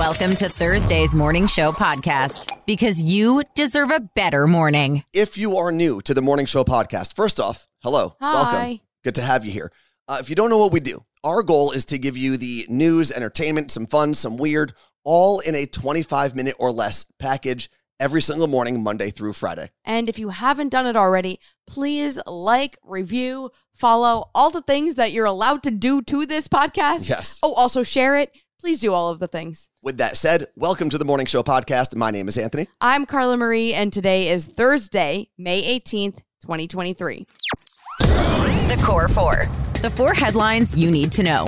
Welcome to Thursday's Morning Show podcast because you deserve a better morning. If you are new to the Morning Show podcast, first off, hello, Hi. welcome. Good to have you here. Uh, if you don't know what we do, our goal is to give you the news, entertainment, some fun, some weird, all in a 25 minute or less package every single morning, Monday through Friday. And if you haven't done it already, please like, review, follow all the things that you're allowed to do to this podcast. Yes. Oh, also share it. Please do all of the things. With that said, welcome to the Morning Show podcast. My name is Anthony. I'm Carla Marie, and today is Thursday, May 18th, 2023. The Core Four. The four headlines you need to know.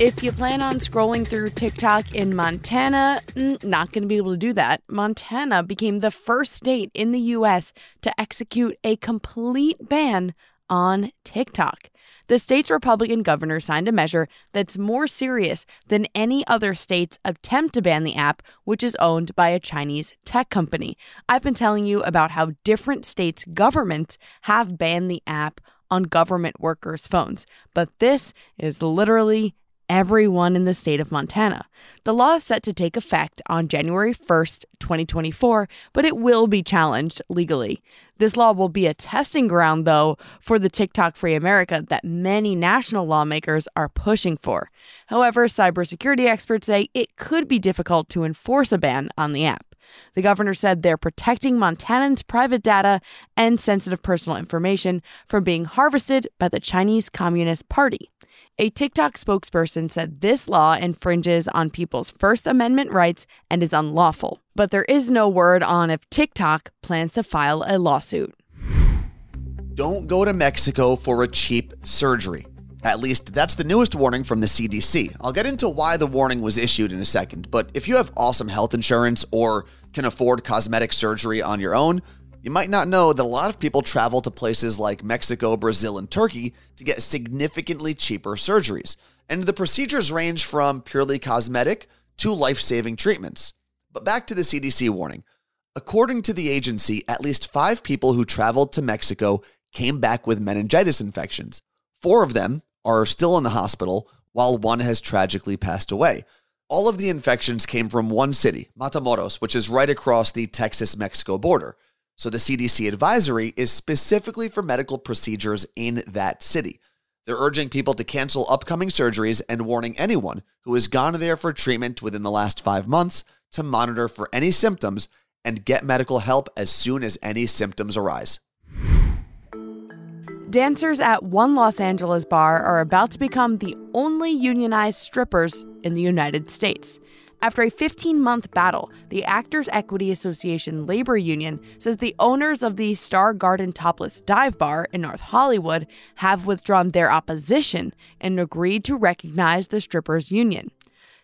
If you plan on scrolling through TikTok in Montana, mm, not going to be able to do that. Montana became the first state in the US to execute a complete ban on TikTok. The state's Republican governor signed a measure that's more serious than any other state's attempt to ban the app, which is owned by a Chinese tech company. I've been telling you about how different states' governments have banned the app on government workers' phones, but this is literally everyone in the state of Montana. The law is set to take effect on January 1st, 2024, but it will be challenged legally. This law will be a testing ground, though, for the TikTok Free America that many national lawmakers are pushing for. However, cybersecurity experts say it could be difficult to enforce a ban on the app. The governor said they're protecting Montanans' private data and sensitive personal information from being harvested by the Chinese Communist Party. A TikTok spokesperson said this law infringes on people's First Amendment rights and is unlawful. But there is no word on if TikTok plans to file a lawsuit. Don't go to Mexico for a cheap surgery. At least that's the newest warning from the CDC. I'll get into why the warning was issued in a second, but if you have awesome health insurance or can afford cosmetic surgery on your own, you might not know that a lot of people travel to places like Mexico, Brazil, and Turkey to get significantly cheaper surgeries. And the procedures range from purely cosmetic to life saving treatments. But back to the CDC warning. According to the agency, at least five people who traveled to Mexico came back with meningitis infections. Four of them are still in the hospital, while one has tragically passed away. All of the infections came from one city, Matamoros, which is right across the Texas Mexico border. So the CDC advisory is specifically for medical procedures in that city. They're urging people to cancel upcoming surgeries and warning anyone who has gone there for treatment within the last five months to monitor for any symptoms and get medical help as soon as any symptoms arise. Dancers at one Los Angeles bar are about to become the only unionized strippers in the United States. After a 15 month battle, the Actors Equity Association labor union says the owners of the Star Garden Topless Dive Bar in North Hollywood have withdrawn their opposition and agreed to recognize the strippers' union.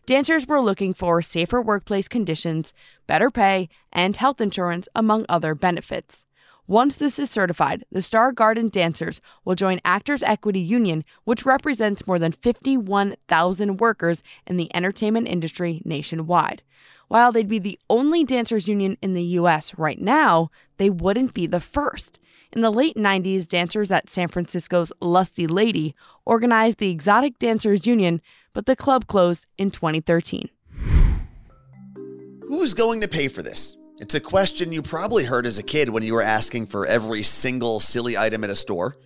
Dancers were looking for safer workplace conditions, better pay, and health insurance, among other benefits. Once this is certified, the Star Garden dancers will join Actors Equity Union, which represents more than 51,000 workers in the entertainment industry nationwide. While they'd be the only dancers union in the US right now, they wouldn't be the first. In the late 90s, dancers at San Francisco's Lusty Lady organized the Exotic Dancers Union, but the club closed in 2013. Who's going to pay for this? It's a question you probably heard as a kid when you were asking for every single silly item at a store.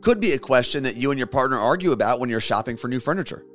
Could be a question that you and your partner argue about when you're shopping for new furniture.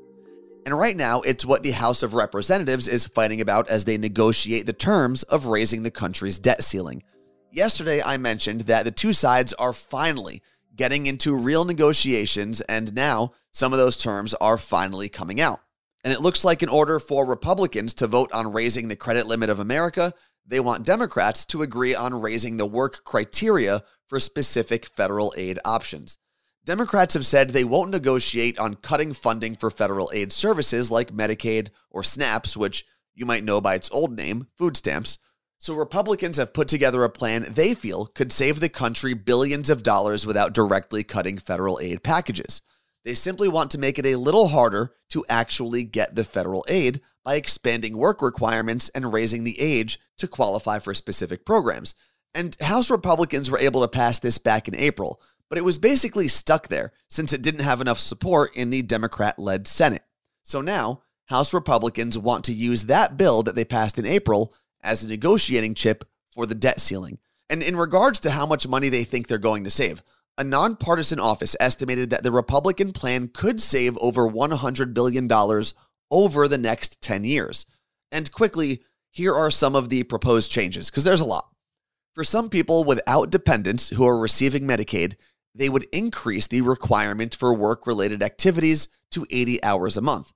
And right now, it's what the House of Representatives is fighting about as they negotiate the terms of raising the country's debt ceiling. Yesterday, I mentioned that the two sides are finally getting into real negotiations, and now some of those terms are finally coming out. And it looks like in order for Republicans to vote on raising the credit limit of America, they want Democrats to agree on raising the work criteria for specific federal aid options. Democrats have said they won't negotiate on cutting funding for federal aid services like Medicaid or SNAPS, which you might know by its old name, food stamps. So Republicans have put together a plan they feel could save the country billions of dollars without directly cutting federal aid packages. They simply want to make it a little harder to actually get the federal aid by expanding work requirements and raising the age to qualify for specific programs. And House Republicans were able to pass this back in April, but it was basically stuck there since it didn't have enough support in the Democrat led Senate. So now, House Republicans want to use that bill that they passed in April as a negotiating chip for the debt ceiling. And in regards to how much money they think they're going to save, a nonpartisan office estimated that the Republican plan could save over $100 billion over the next 10 years. And quickly, here are some of the proposed changes, because there's a lot. For some people without dependents who are receiving Medicaid, they would increase the requirement for work related activities to 80 hours a month.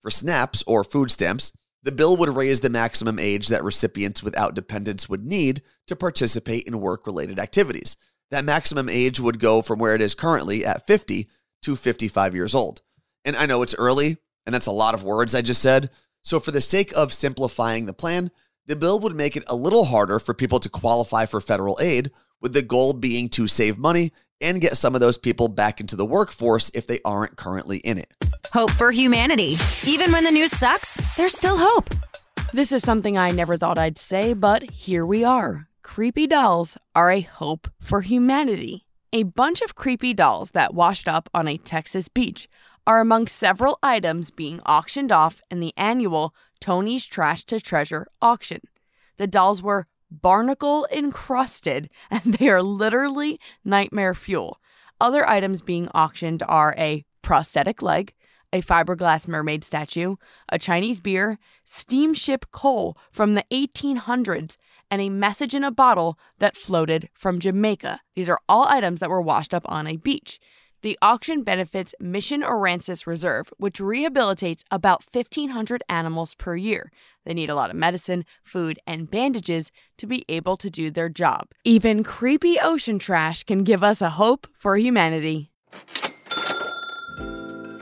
For SNAPs or food stamps, the bill would raise the maximum age that recipients without dependents would need to participate in work related activities. That maximum age would go from where it is currently at 50 to 55 years old. And I know it's early, and that's a lot of words I just said. So, for the sake of simplifying the plan, the bill would make it a little harder for people to qualify for federal aid, with the goal being to save money and get some of those people back into the workforce if they aren't currently in it. Hope for humanity. Even when the news sucks, there's still hope. This is something I never thought I'd say, but here we are. Creepy dolls are a hope for humanity. A bunch of creepy dolls that washed up on a Texas beach are among several items being auctioned off in the annual Tony's Trash to Treasure auction. The dolls were barnacle encrusted and they are literally nightmare fuel. Other items being auctioned are a prosthetic leg, a fiberglass mermaid statue, a Chinese beer, steamship coal from the 1800s, and a message in a bottle that floated from Jamaica. These are all items that were washed up on a beach. The auction benefits Mission Aransas Reserve, which rehabilitates about 1,500 animals per year. They need a lot of medicine, food, and bandages to be able to do their job. Even creepy ocean trash can give us a hope for humanity.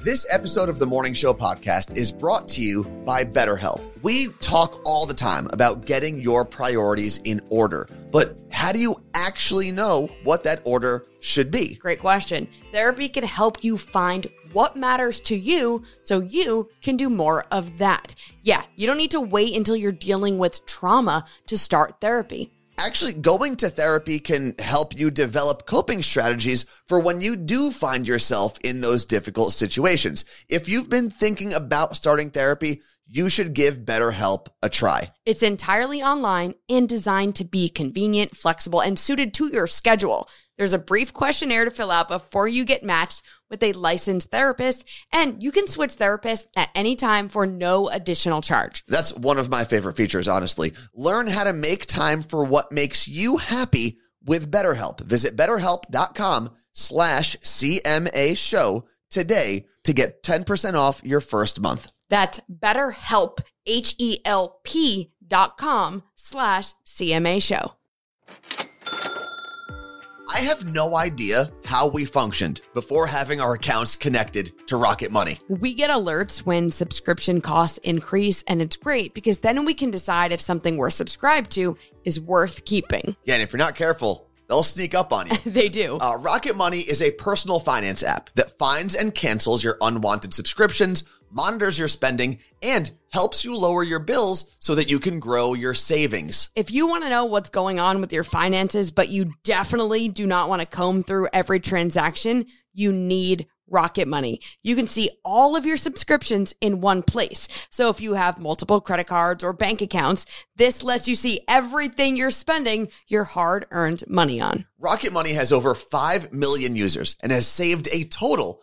This episode of the Morning Show podcast is brought to you by BetterHelp. We talk all the time about getting your priorities in order, but how do you actually know what that order should be? Great question. Therapy can help you find what matters to you so you can do more of that. Yeah, you don't need to wait until you're dealing with trauma to start therapy actually going to therapy can help you develop coping strategies for when you do find yourself in those difficult situations. If you've been thinking about starting therapy, you should give BetterHelp a try. It's entirely online and designed to be convenient, flexible, and suited to your schedule. There's a brief questionnaire to fill out before you get matched with a licensed therapist, and you can switch therapists at any time for no additional charge. That's one of my favorite features, honestly. Learn how to make time for what makes you happy with BetterHelp. Visit betterhelp.com slash CMA show today to get 10% off your first month. That's betterhelp, H-E-L-P dot com slash CMA show. I have no idea how we functioned before having our accounts connected to Rocket Money. We get alerts when subscription costs increase, and it's great because then we can decide if something we're subscribed to is worth keeping. Yeah, and if you're not careful, they'll sneak up on you. they do. Uh, Rocket Money is a personal finance app that finds and cancels your unwanted subscriptions monitors your spending, and helps you lower your bills so that you can grow your savings. If you want to know what's going on with your finances, but you definitely do not want to comb through every transaction, you need Rocket Money. You can see all of your subscriptions in one place. So if you have multiple credit cards or bank accounts, this lets you see everything you're spending your hard earned money on. Rocket Money has over 5 million users and has saved a total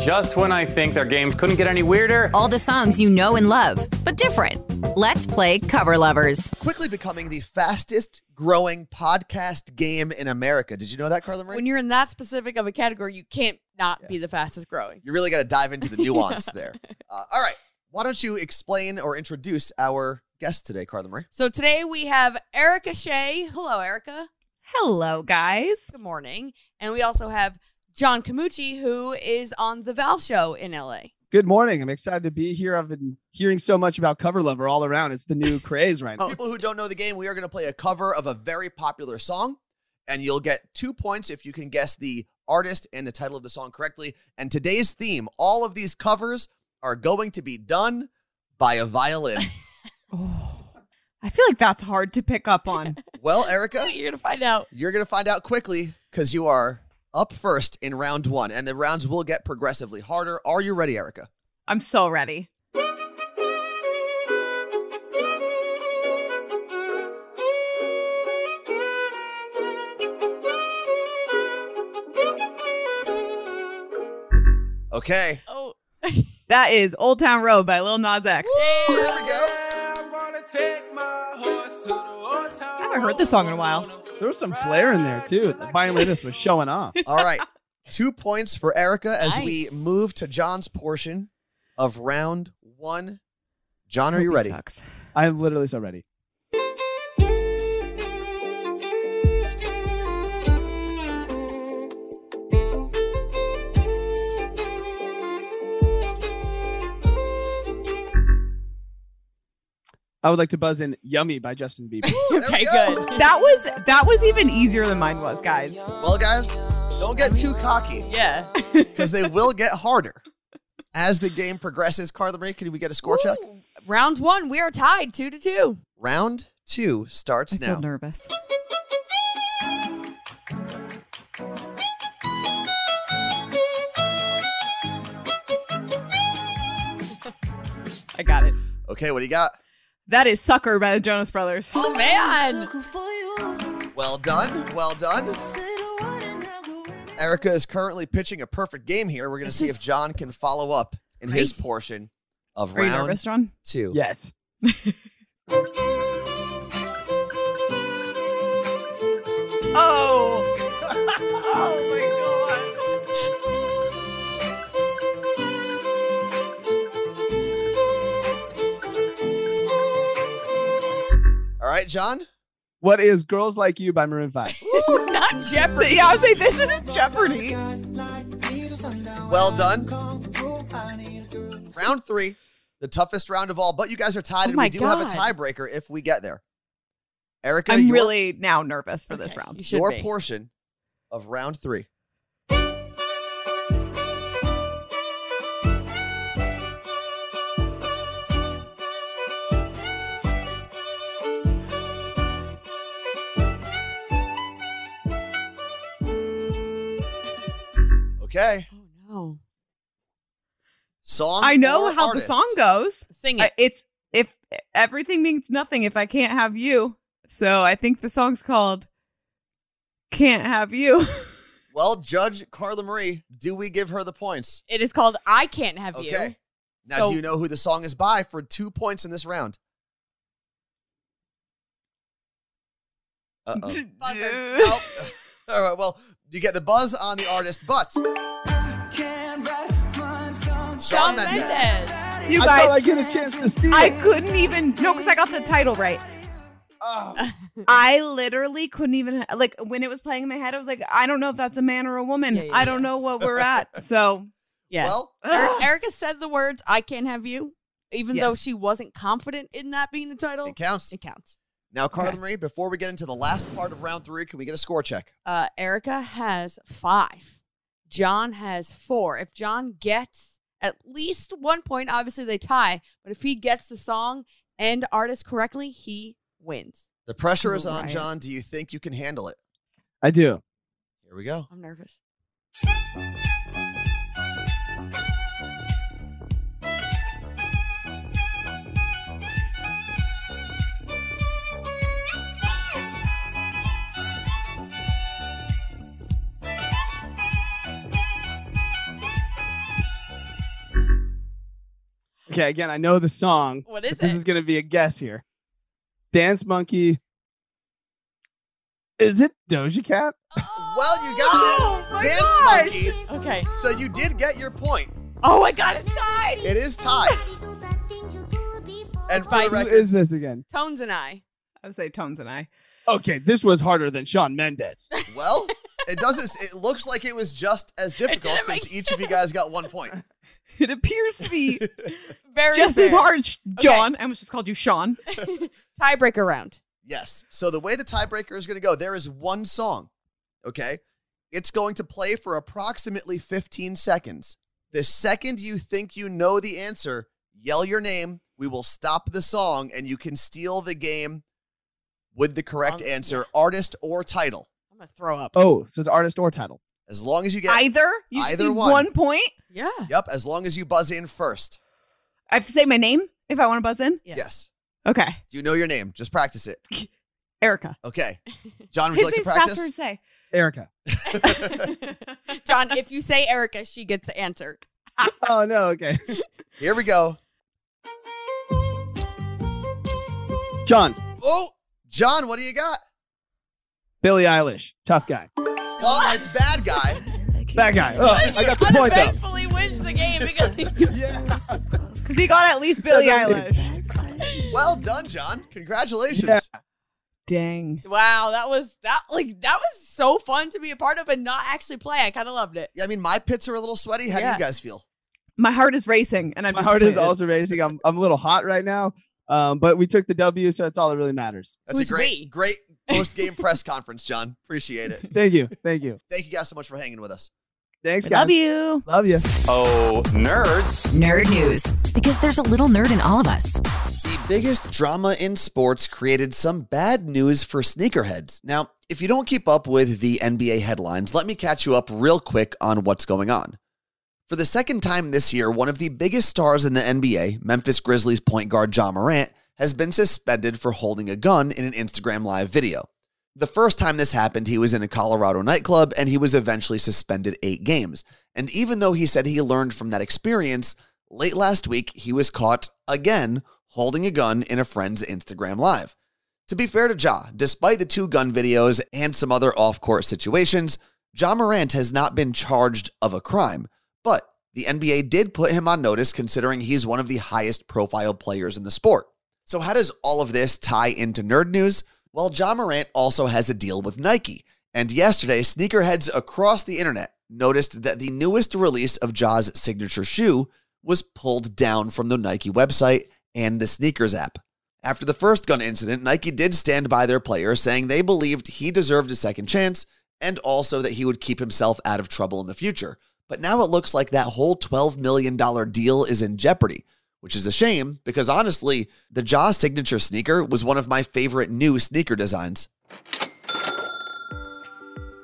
Just when I think their games couldn't get any weirder. All the songs you know and love, but different. Let's play Cover Lovers. Quickly becoming the fastest growing podcast game in America. Did you know that, Carla Marie? When you're in that specific of a category, you can't not yeah. be the fastest growing. You really got to dive into the nuance there. Uh, all right. Why don't you explain or introduce our guest today, Carla Marie? So today we have Erica Shea. Hello, Erica. Hello, guys. Good morning. And we also have Jon Comouche, who is on The Val Show in LA. Good morning. I'm excited to be here. I've been hearing so much about Cover Lover all around. It's the new craze right now. People who don't know the game, we are going to play a cover of a very popular song, and you'll get two points if you can guess the artist and the title of the song correctly. And today's theme, all of these covers are going to be done by a violin. Oh, I feel like that's hard to pick up on. well, Erica, You're gonna find out. you're going to find out quickly because you are up first in round one, and the rounds will get progressively harder. Are you ready, Erica? I'm so ready. Okay. Oh, That is Old Town Road by Lil Nas X. There we go. I haven't heard this song in a while. There was some flair in there too. The violinist was showing off. All right. Two points for Erica as we move to John's portion of round one. John, are you ready? sucks. I'm literally so ready. I would like to buzz in "Yummy" by Justin Bieber. Okay, go. good. That was that was even easier than mine was, guys. Well, guys, don't get too cocky Yeah. because they will get harder as the game progresses. Carla Marie, can we get a score check? Round one, we are tied two to two. Round two starts I feel now. nervous. I got it. Okay, what do you got? That is Sucker by the Jonas Brothers. Oh man. Well done. Well done. Erica is currently pitching a perfect game here. We're going to This see if John can follow up in his portion of Are you round nervous, John? two. yes. Oh. oh right, John. What is "Girls Like You" by Maroon Five? This is not. Jeopardy. Yeah, I was like, this isn't Jeopardy. Well done. Round three, the toughest round of all, but you guys are tied, Oh and we do have a tiebreaker if we get there. Erica, I'm your, really now nervous for this round. You your be. portion of round three. Okay, Oh no. song. I know or how artist? the song goes. Sing Uh, it. it's if everything means nothing if I can't have you. So I think the song's called "Can't Have You." Well, Judge Carla Marie, do we give her the points? It is called I Can't Have You. Okay. Now, So- do you know who the song is by for two points in this round? Uh oh. Nope. All right. Well, you get the buzz on the artist, but Shawn Shawn Mendes. Mendes. You I guys, thought I'd get a chance to steal. I couldn't even no, because I got the title right. Oh. I literally couldn't even like when it was playing in my head. I was like, I don't know if that's a man or a woman. Yeah, yeah, I don't know what we're at. So Yeah. well, Er- Erica said the words I Can't Have You, even though she wasn't confident in that being the title. it counts. It counts. Now, Carla Okay. Marie, before we get into the last part of round three, can we get a score check? Uh, Erica has five. John has four. If John gets at least one point, obviously they tie. But if he gets the song and artist correctly, he wins. The pressure is on John. Do you think you can handle it? I do. Here we go. I'm nervous. Okay, again, I know the song. What is but This is going to be a guess here. Dance Monkey. Is it Doja Cat? Well, you got Oh, it. Dance gosh. Monkey. Okay. So you did get your point. Oh my God, it's tied. It is tied. And for by who Who record, is this again? Tones and I. I would say Tones and I. Okay, this was harder than Shawn Mendes. well, it doesn't. It looks like it was just as difficult since make- each of you guys got one point. It appears to be Very just as fair. hard, Sh- John. I almost just called you Sean. Tiebreaker round. Yes. So the way the tiebreaker is going to go, there is one song. Okay. It's going to play for approximately 15 seconds. The second you think you know the answer, yell your name. We will stop the song and you can steal the game with the correct Um, answer, artist or title. I'm gonna throw up. Oh, so it's artist or title. As long as you get Either you Either see one. one point. Yeah. Yep, as long as you buzz in first. I have to say my name if I want to buzz in. Yes. Yes. Okay, Do You know your name. Just practice it. Erica. Okay. John, would you like to name's faster to practice? say. Erica. John, if you say Erica, she gets the answer. Oh no, okay. Here we go. John, Oh, John, what do you got? Billie Eilish, tough guy. Oh, it's bad guy. That guy. Oh, I got the point though. Uneventfully wins the game because he Yeah. He got at least Billie Eilish. Well done, John. Congratulations. Yeah. Dang. Wow, that was that like that was so fun to be a part of and not actually play. I kind of loved it. Yeah, I mean, my pits are a little sweaty. How do you guys feel? My heart is racing, and I'm My heart is also racing. I'm I'm a little hot right now. Um, but we took the W, so that's all that really matters. That's Who's a great, we? great post game press conference, John. Appreciate it. Thank you. Thank you. Thank you guys so much for hanging with us. Thanks, guys. love you. Love you. Oh, nerds. Nerd news. Because there's a little nerd in all of us. The biggest drama in sports created some bad news for sneakerheads. Now, if you don't keep up with the NBA headlines, let me catch you up real quick on what's going on. For the second time this year, one of the biggest stars in the NBA, Memphis Grizzlies point guard Ja Morant, has been suspended for holding a gun in an Instagram live video. The first time this happened, he was in a Colorado nightclub and he was eventually suspended eight games. And even though he said he learned from that experience, late last week he was caught again holding a gun in a friend's Instagram live. To be fair to Ja, despite the two gun videos and some other off court situations, Ja Morant has not been charged of a crime, but the NBA did put him on notice considering he's one of the highest profile players in the sport. So, how does all of this tie into nerd news? Well, Ja Morant also has a deal with Nike. And yesterday, sneakerheads across the internet noticed that the newest release of Ja's signature shoe was pulled down from the Nike website and the sneakers app. After the first gun incident, Nike did stand by their player, saying they believed he deserved a second chance and also that he would keep himself out of trouble in the future. But now it looks like that whole $12 million deal is in jeopardy, which is a shame because honestly, the Ja signature sneaker was one of my favorite new sneaker designs.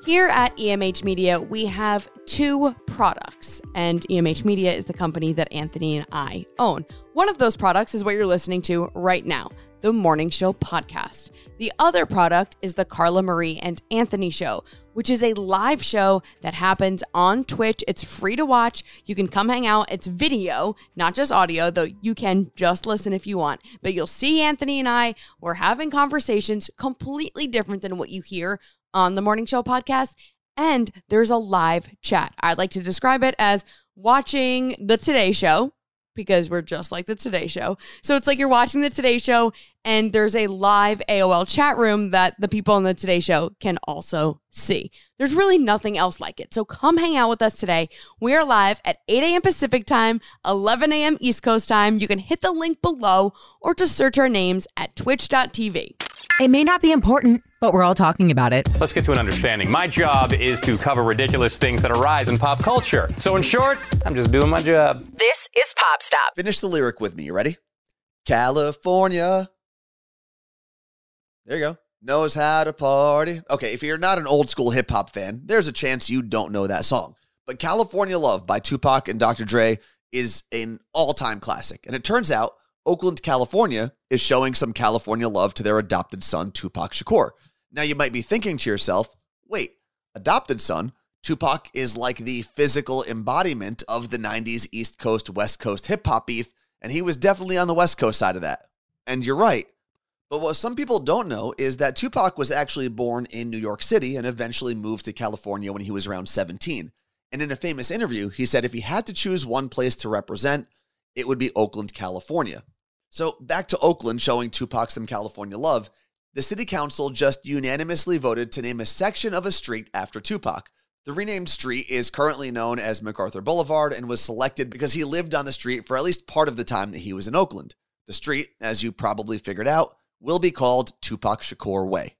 Here at EMH Media, we have two products, and EMH Media is the company that Anthony and I own. One of those products is what you're listening to right now, the Morning Show podcast. The other product is the Carla Marie and Anthony Show, which is a live show that happens on Twitch. It's free to watch. You can come hang out. It's video, not just audio, though you can just listen if you want. But you'll see Anthony and I, we're having conversations completely different than what you hear on the Morning Show podcast. And there's a live chat. I'd like to describe it as watching the Today Show because we're just like the Today Show. So it's like you're watching the Today Show and there's a live AOL chat room that the people on the Today Show can also see. There's really nothing else like it. So come hang out with us today. We are live at 8 a.m. Pacific time, 11 a.m. East Coast time. You can hit the link below or just search our names at twitch.tv. It may not be important, but we're all talking about it. Let's get to an understanding. My job is to cover ridiculous things that arise in pop culture. So, in short, I'm just doing my job. This is Pop Stop. Finish the lyric with me. You ready? California. There you go. Knows how to party. Okay, if you're not an old school hip hop fan, there's a chance you don't know that song. But California Love by Tupac and Dr. Dre is an all time classic. And it turns out Oakland, California is showing some California love to their adopted son, Tupac Shakur. Now you might be thinking to yourself, wait, adopted son? Tupac is like the physical embodiment of the 90s East Coast, West Coast hip hop beef, and he was definitely on the West Coast side of that. And you're right. But what some people don't know is that Tupac was actually born in New York City and eventually moved to California when he was around 17. And in a famous interview, he said if he had to choose one place to represent, it would be Oakland, California. So back to Oakland showing Tupac some California love. The city council just unanimously voted to name a section of a street after Tupac. The renamed street is currently known as MacArthur Boulevard and was selected because he lived on the street for at least part of the time that he was in Oakland. The street, as you probably figured out, will be called Tupac Shakur Way.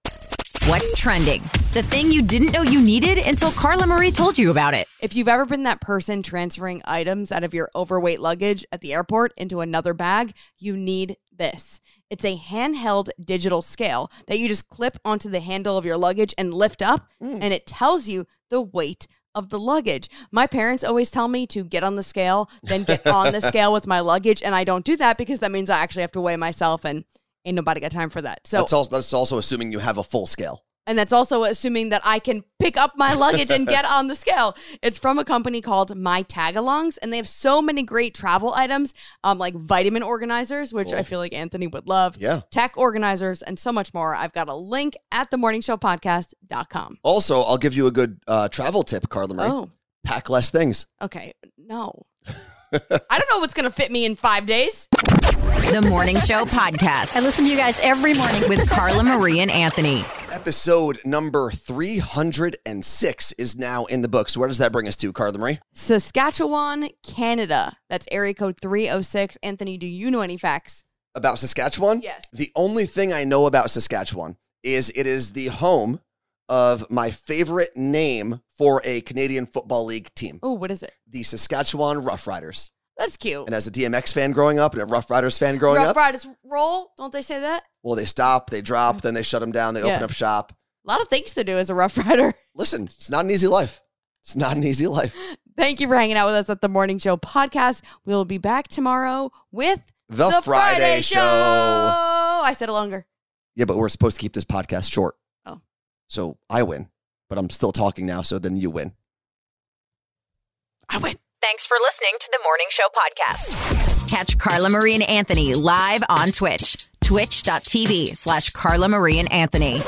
What's trending? The thing you didn't know you needed until Carla Marie told you about it. If you've ever been that person transferring items out of your overweight luggage at the airport into another bag, you need this. It's a handheld digital scale that you just clip onto the handle of your luggage and lift up, mm. and it tells you the weight of the luggage. My parents always tell me to get on the scale, then get on the scale with my luggage, and I don't do that because that means I actually have to weigh myself, and ain't nobody got time for that. So That's also, that's also assuming you have a full scale. And that's also assuming that I can pick up my luggage and get on the scale. It's from a company called My Tagalongs, and they have so many great travel items, um, like vitamin organizers, which I feel like Anthony would love. Yeah. Tech organizers, and so much more. I've got a link at themorningshowpodcast.com. Also, I'll give you a good uh, travel tip, Carla Marie. Oh, Pack less things. okay. No. I don't know what's going to fit me in five days. The Morning Show Podcast I listen to you guys every morning. with Carla Marie and Anthony. Episode number 306 is now in the books. Where does that bring us to, Carla Marie? Saskatchewan, Canada. That's area code 306. Anthony, do you know any facts? About Saskatchewan? Yes. The only thing I know about Saskatchewan is it is the home of my favorite name for a Canadian Football League team, Oh, what is it? the Saskatchewan Roughriders. That's cute. And as a DMX fan growing up and a Ruff Ryders fan growing Rough up, Riders roll. Don't they say that? well, they stop, they drop, mm. then they shut them down, they Yeah. open up shop. A lot of things to do as a Rough Rider. Listen, it's not an easy life. It's not an easy life. Thank you for hanging out with us at the Morning Show podcast. We'll be back tomorrow with The, Friday, show. I said it longer. Yeah, but we're supposed to keep this podcast short. So I win, but I'm still talking now, so then you win. I win. Thanks for listening to the Morning Show Podcast. Catch Carla Marie and Anthony live on Twitch. Twitch.tv slash Carla Marie and Anthony.